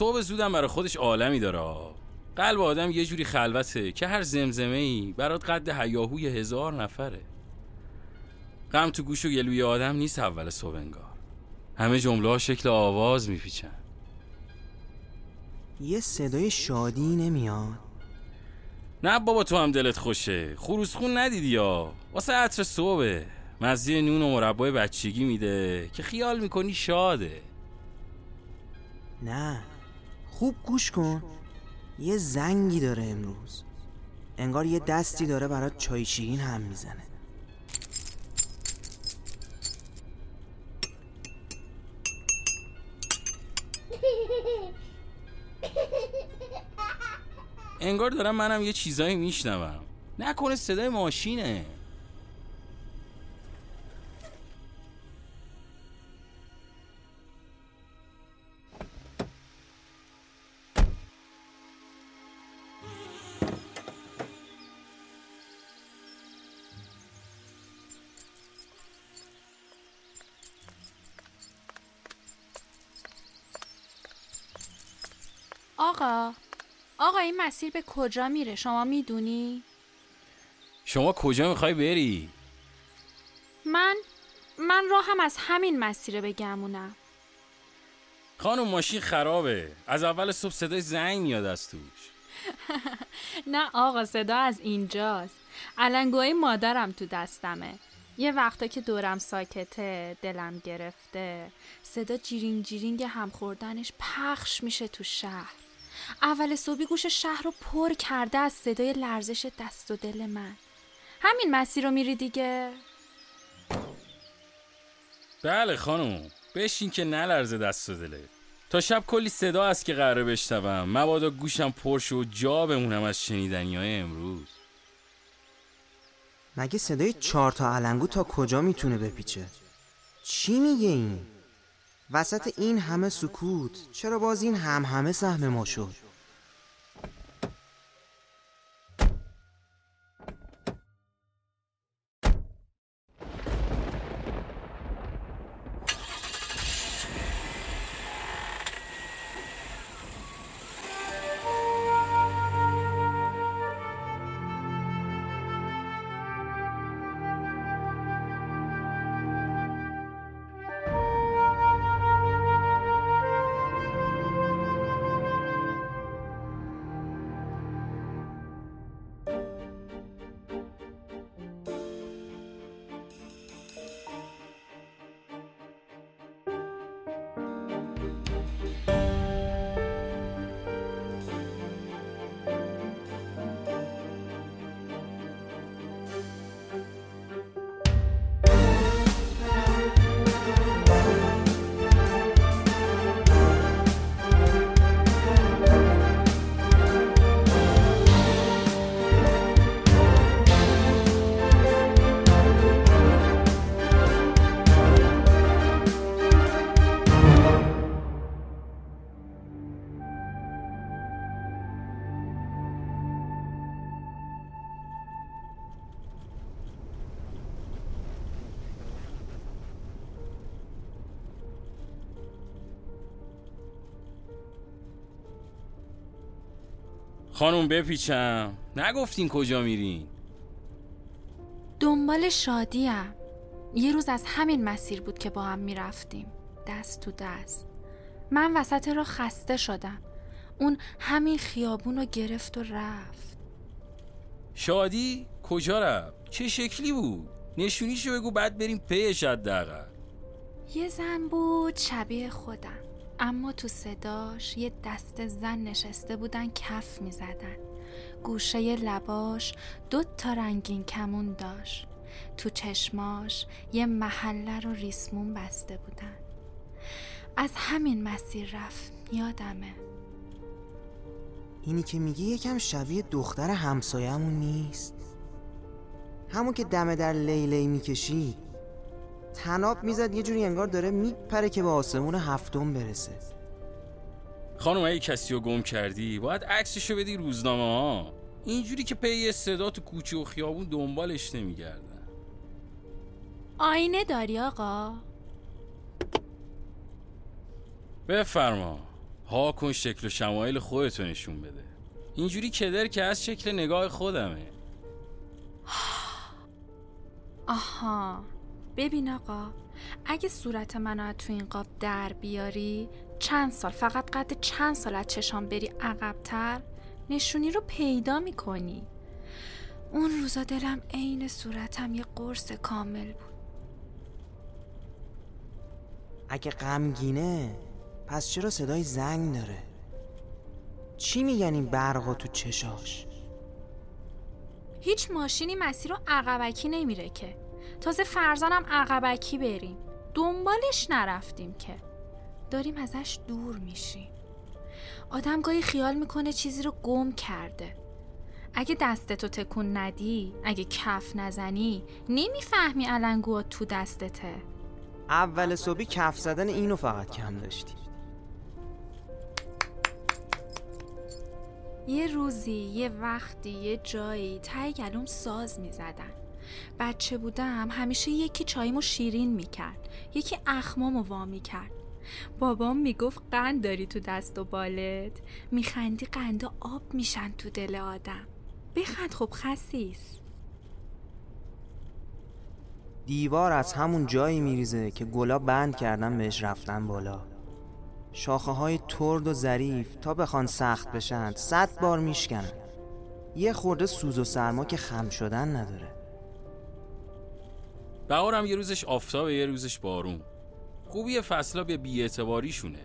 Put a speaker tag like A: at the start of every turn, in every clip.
A: صبح زودم برای خودش عالمی داره قلب آدم یه جوری خلوته که هر زمزمه ای برات قد هیاهوی هزار نفره. غم تو گوش و گلوی آدم نیست اول صبح انگار. همه جمله ها شکل آواز میپیچن.
B: یه صدای شادی نمیاد.
A: نه بابا تو هم دلت خوشه. خروس خون ندیدی یا؟ واسه عطر صبح مزه نون و مربای بچگی میده که خیال می‌کنی شاده.
B: نه. خوب گوش کن. یه زنگی داره امروز. انگار یه دستی داره برات چای شیرین هم می‌زنه.
A: انگار دارم منم یه چیزایی میشنوم. نکنه صدای ماشینه.
C: آقا آقا این مسیر به کجا میره؟ شما می‌دونی؟
A: شما کجا می‌خوای بری؟
C: من من راهم از همین مسیر بگمونم
A: خانم ماشین خرابه. از اول صبح صدای زنگ میاد از توش.
C: نه آقا صدا از اینجاست. علنگوهای مادرم تو دستمه. یه وقتا که دورم ساکته دلم گرفته صدا جیرینگ جیرینگ هم خوردنش پخش میشه تو شهر. اول صبحی گوش شهر رو پر کرده از صدای لرزش دست و دل من. همین مسیر رو میری دیگه؟
A: بله خانم. بشین که نلرزه دست و دله تا شب کلی صدا است که قراره بشنوم. مبادا گوشم پرش و جا بمونم از شنیدنی های امروز.
B: مگه صدای چهار تا علنگو تا کجا می‌تونه بپیچه؟ چی میگه این؟ وسط این همه سکوت چرا باز این هم همه سهم ما شد؟
A: خانم بپیچم. نگفتین کجا میرین؟
C: دنبال شادیم یه روز از همین مسیر بود که با هم می‌رفتیم. دست تو دست. من وسط را خسته شدم. اون همین خیابون رو گرفت و رفت.
A: شادی؟ کجا رفت؟ چه شکلی بود؟ نشونیشو بگو بعد بریم پیش حداقل.
C: یه زن بود شبیه خودم. اما تو صداش یه دست زن نشسته بودن کف می زدن. گوشه لباش دو تا رنگین کمون داشت. تو چشماش یه محله رو ریسمون بسته بودن. از همین مسیر رفت. یادمه.
B: اینی که میگی یکم شبیه دختر همسایمون نیست. همون که دمه در لیلی می‌کشی. تناب می‌زد یه جوری انگار داره میپره که به آسمون هفتم برسه.
A: خانم اگه کسی رو گم کردی باید عکسشو بدی روزنامه ها. اینجوری که پی صدا تو کوچه و خیابون دنبالش نمیگردن.
C: آینه داری آقا؟
A: بفرما. ها کن شکل و شمایل خودتو نشون بده. اینجوری کدر که از شکل نگاه خودمه.
C: آها. ببین آقا اگه صورت منو تو این قاب در بیاری چند سال فقط قد چند سال از چشام بری عقبتر نشونی رو پیدا می‌کنی. اون روزا دلم عین صورتم یه قرص کامل بود.
B: اگه غمگینه پس چرا صدای زنگ داره؟ چی میگن این برقا تو چشاش؟
C: هیچ ماشینی مسیر رو عقبکی نمیره که. تازه فرزانم عقبکی بریم. دنبالش نرفتیم که. داریم ازش دور میشیم. آدم گاهی خیال می‌کنه چیزی رو گم کرده. اگه دستتو تکون ندی اگه کف نزنی نمی‌فهمی علنگوها تو دستته.
B: اول صبحی کف زدن اینو فقط کم داشتی.
C: یه روزی یه وقتی یه جایی تای گلوم ساز می‌زدن. بچه بودم همیشه یکی چایمو شیرین می‌کرد یکی اخمامو وا می‌کرد. بابام می‌گفت قند داری تو دست و بالت. میخندی قندا آب میشن تو دل آدم. بخند خب خسیس.
B: دیوار از همون جایی میریزه که گلا بند کردن بهش رفتن بالا. شاخه های ترد و ظریف تا بخوان سخت بشن صد بار میشکنن. یه خورده سوز و سرما که خم شدن نداره.
A: بهارم یه روزش آفتاب یه روزش بارون. خوبی فصلا به بیاعتباریشونه.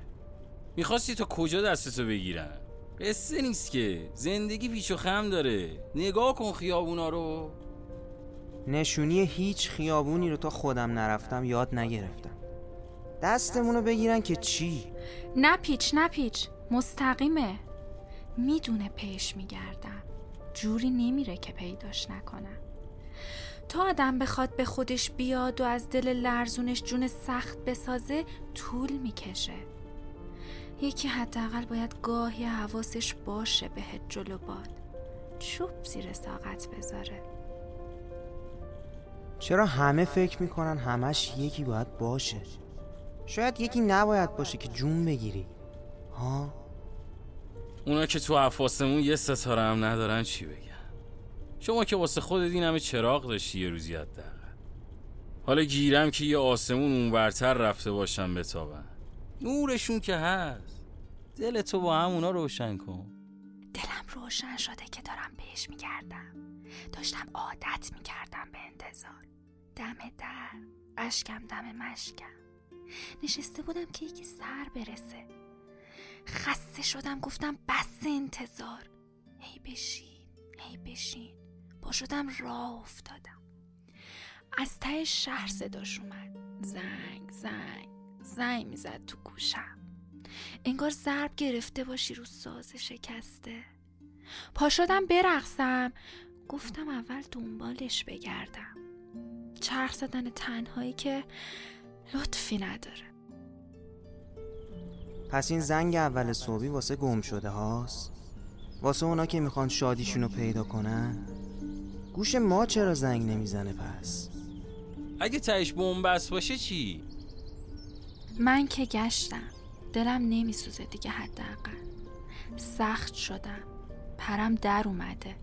A: می‌خواستی تا کجا دستتو بگیرن؟ قصه نیست که. زندگی پیچ و خم داره. نگاه کن خیابونا رو.
B: نشونی هیچ خیابونی رو تا خودم نرفتم یاد نگرفتم. دستمونو بگیرن که چی؟
C: نپیچ نپیچ مستقیمه. می‌دونه پیش میگردم. جوری نمیره که پیداش نکنم. تا آدم بخواد به خودش بیاد و از دل لرزونش جون سخت بسازه طول می‌کشه. یکی حداقل باید گاهی حواسش باشه بهت جلو باد. چوب زیر ساقت بذاره.
B: چرا همه فکر می‌کنن همش یکی باید باشه؟ شاید یکی نباید باشه که جون بگیری. ها؟
A: اونا که تو افاسمون یه ستاره هم ندارن چی بگم شما که واسه خودت این همه چراغ داشتی یه روزی حداقل. حالا گیرم که یه آسمون اونورتر رفته باشن بتابن نورشون که هست. دل تو با همونا روشن کن.
C: دلم روشن شده که دارم بهش میگردم. داشتم عادت می‌کردم به انتظار. دم در اشکم دم مشکم. نشسته بودم که یکی سر برسه. خسته شدم گفتم بس انتظار. هی بشین هی بشین. شدم راه افتادم. از ته شهر صداش اومد. زنگ زنگ زنگ می‌زد تو گوشم. انگار ضرب گرفته باشی رو ساز شکسته. پا شدم برقصم. گفتم اول دنبالش بگردم. چرخ زدن تنهایی که لطفی نداره.
B: پس این زنگ اول صبحی واسه گم شده هاست؟ واسه اونا که می‌خوان شادیشونو پیدا کنن؟ گوش ما چرا زنگ نمی‌زنه پس؟
A: اگه تهش بنبست باشه چی؟
C: من که گشتم. دلم نمیسوزه دیگه حداقل. سخت شدم. پرم در اومده.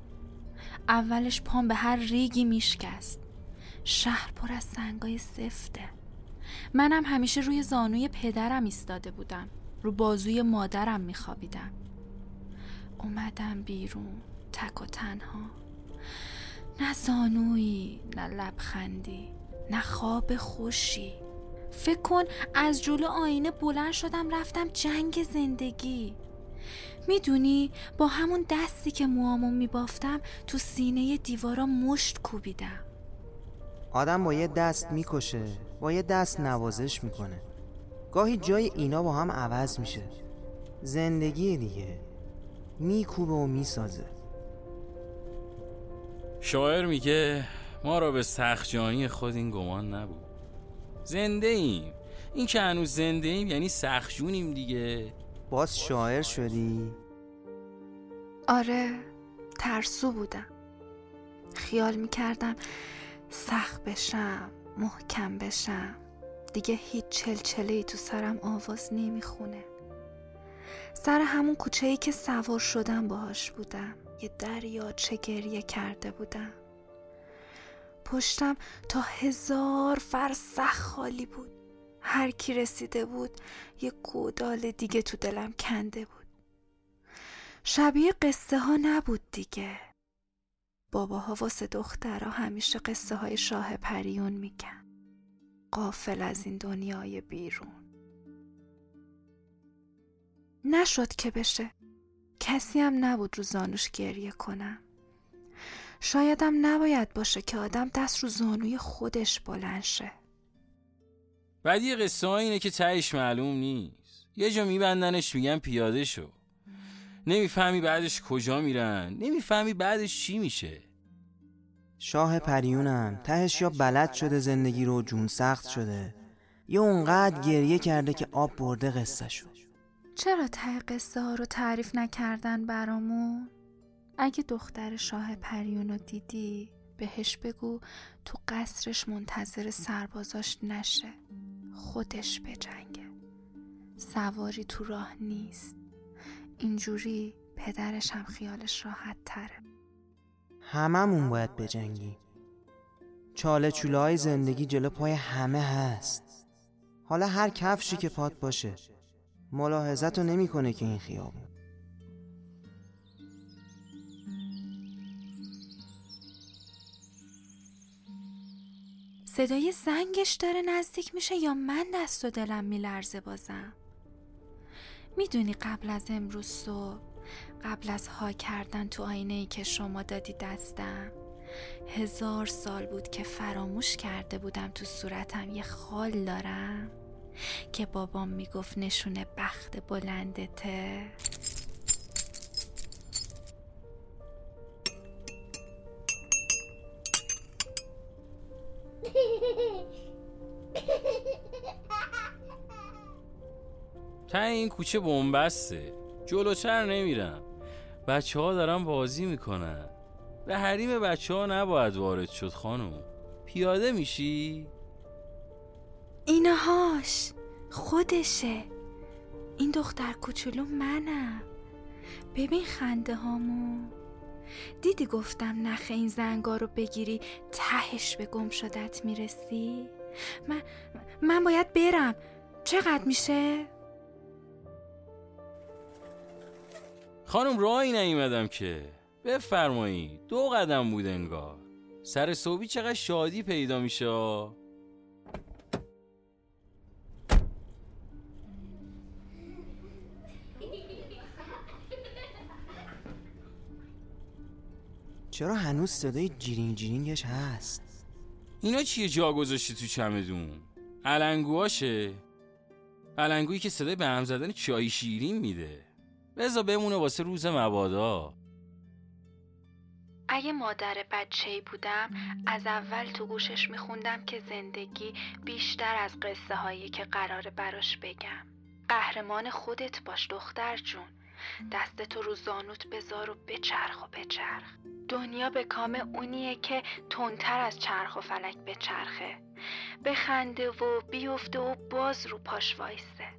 C: اولش پام به هر ریگی میشکست. شهر پر از سنگای سفته. منم همیشه روی زانوی پدرم ایستاده بودم. رو بازوی مادرم میخوابیدم. اومدم بیرون تک و تنها. نه زانویی نه لبخندی نه خواب خوشی. فکر کن از جلو آینه بلند شدم رفتم جنگ زندگی. می‌دونی با همون دستی که موامو میبافتم تو سینه دیوارا مشت کوبیدم.
B: آدم با یه دست می‌کشه با یه دست نوازش می‌کنه. گاهی جای اینا با هم عوض میشه. زندگی دیگه میکوبه و می‌سازه.
A: شاعر میگه ما را به سخجانی خود این گمان نبود. زنده ایم این که هنوز زنده ایم یعنی سخجونیم دیگه.
B: باز شاعر شدی؟
C: آره ترسو بودم. خیال می‌کردم سخت بشم محکم بشم. دیگه هیچ چلچله ای تو سرم آواز نمی‌خونه. سر همون کوچه ای که سوار شدم باهاش بودم. یه دریا چه گریه کرده بودم. پشتم تا هزار فرسخ خالی بود. هر کی رسیده بود یه گودال دیگه تو دلم کنده بود. شبیه قصه ها نبود دیگه. باباها واسه دخترها همیشه قصه های شاه پریون میگن. قافل از این دنیای بیرون. نشد که بشه. کسی هم نبود رو زانوش گریه کنم. شایدم نباید باشه که آدم دست رو زانوی خودش بلند شه.
A: بعدی قصه ها اینه که تهش معلوم نیست. یه جا میبندنش میگن پیاده شو. نمی‌فهمی بعدش کجا میرن نمی‌فهمی بعدش چی میشه.
B: شاه پریونم تهش یا بلد شده زندگی رو جون سخت شده یا اونقدر گریه کرده که آب برده قصه شد
C: چرا ته قصه ها رو تعریف نکردن برامون؟ اگه دختر شاه پریون رو دیدی بهش بگو تو قصرش منتظر سربازاش نشه. خودش بجنگه. سواری تو راه نیست. اینجوری پدرش هم خیالش راحت تره.
B: هممون باید بجنگیم. چاله چوله های زندگی جلو پای همه هست. حالا هر کفشی که پات باشه. ملاحظت رو نمی‌کنه که این خیابون.
C: صدای زنگش داره نزدیک میشه یا من دست و دلم میلرزه بازم؟ می‌دونی قبل از امروز صبح قبل از ها کردن تو آینه ای که شما دادی دستم هزار سال بود که فراموش کرده بودم تو صورتم یه خال دارم که بابام می‌گفت نشونه بخت بلندته
A: ته. این کوچه بنبسته. جلوتر نمیرم. بچه ها دارن بازی می‌کنن. به حریم بچه ها نباید وارد شد خانم. پیاده میشی؟
C: اینهاش خودشه. این دختر کوچولو منم. ببین خنده هامو. دیدی گفتم نخ این زنگا رو بگیری تهش به گم شدت می‌رسی؟ من من باید برم. چقدر میشه؟
A: خانم راهی نیومدم که. بفرمایید دو قدم بود انگار. سر صبحی چقدر شادی پیدا میشه؟
B: چرا هنوز صدای جیرینگ جیرینگش هست؟
A: اینا چیه جا گذاشتی تو چمدون؟ علنگوهاشه؟ علنگویی که صدای به هم زدن چای شیرین میده. بزا بمونه واسه روز مبادا.
C: اگه مادر بچه ای بودم از اول تو گوشش میخوندم که زندگی بیشتر از قصه هایی که قراره براش بگم. قهرمان خودت باش دختر جون. دستتو رو زانوت بذار و بچرخ و بچرخ. دنیا به کام اونیه که تندتر از چرخ و فلک بچرخه. بخنده و بیفته و باز رو پاش وایسته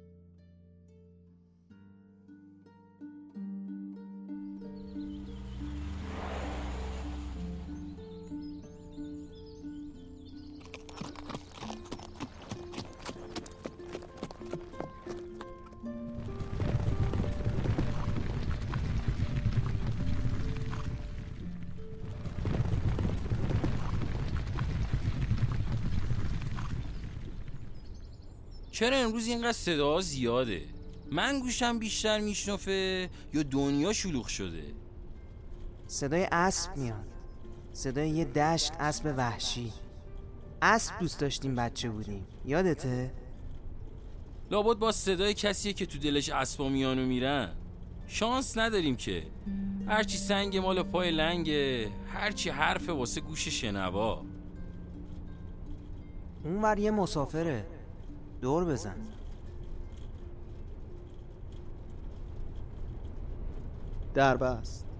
A: چرا امروز اینقدر صدا زیاده؟ من گوشم بیشتر میشنفه یا دنیا شلوغ شده؟
B: صدای اسب میاد. صدای یه دشت اسب وحشی. اسب دوست داشتیم بچه بودیم. یادته؟
A: لابد با صدای کسیه که تو دلش اسبا میان و میرن. شانس نداریم که. هرچی سنگ مال پای لنگه هرچی حرف واسه گوش شنوا.
B: اون یه مسافره. دور بزن.
D: در بست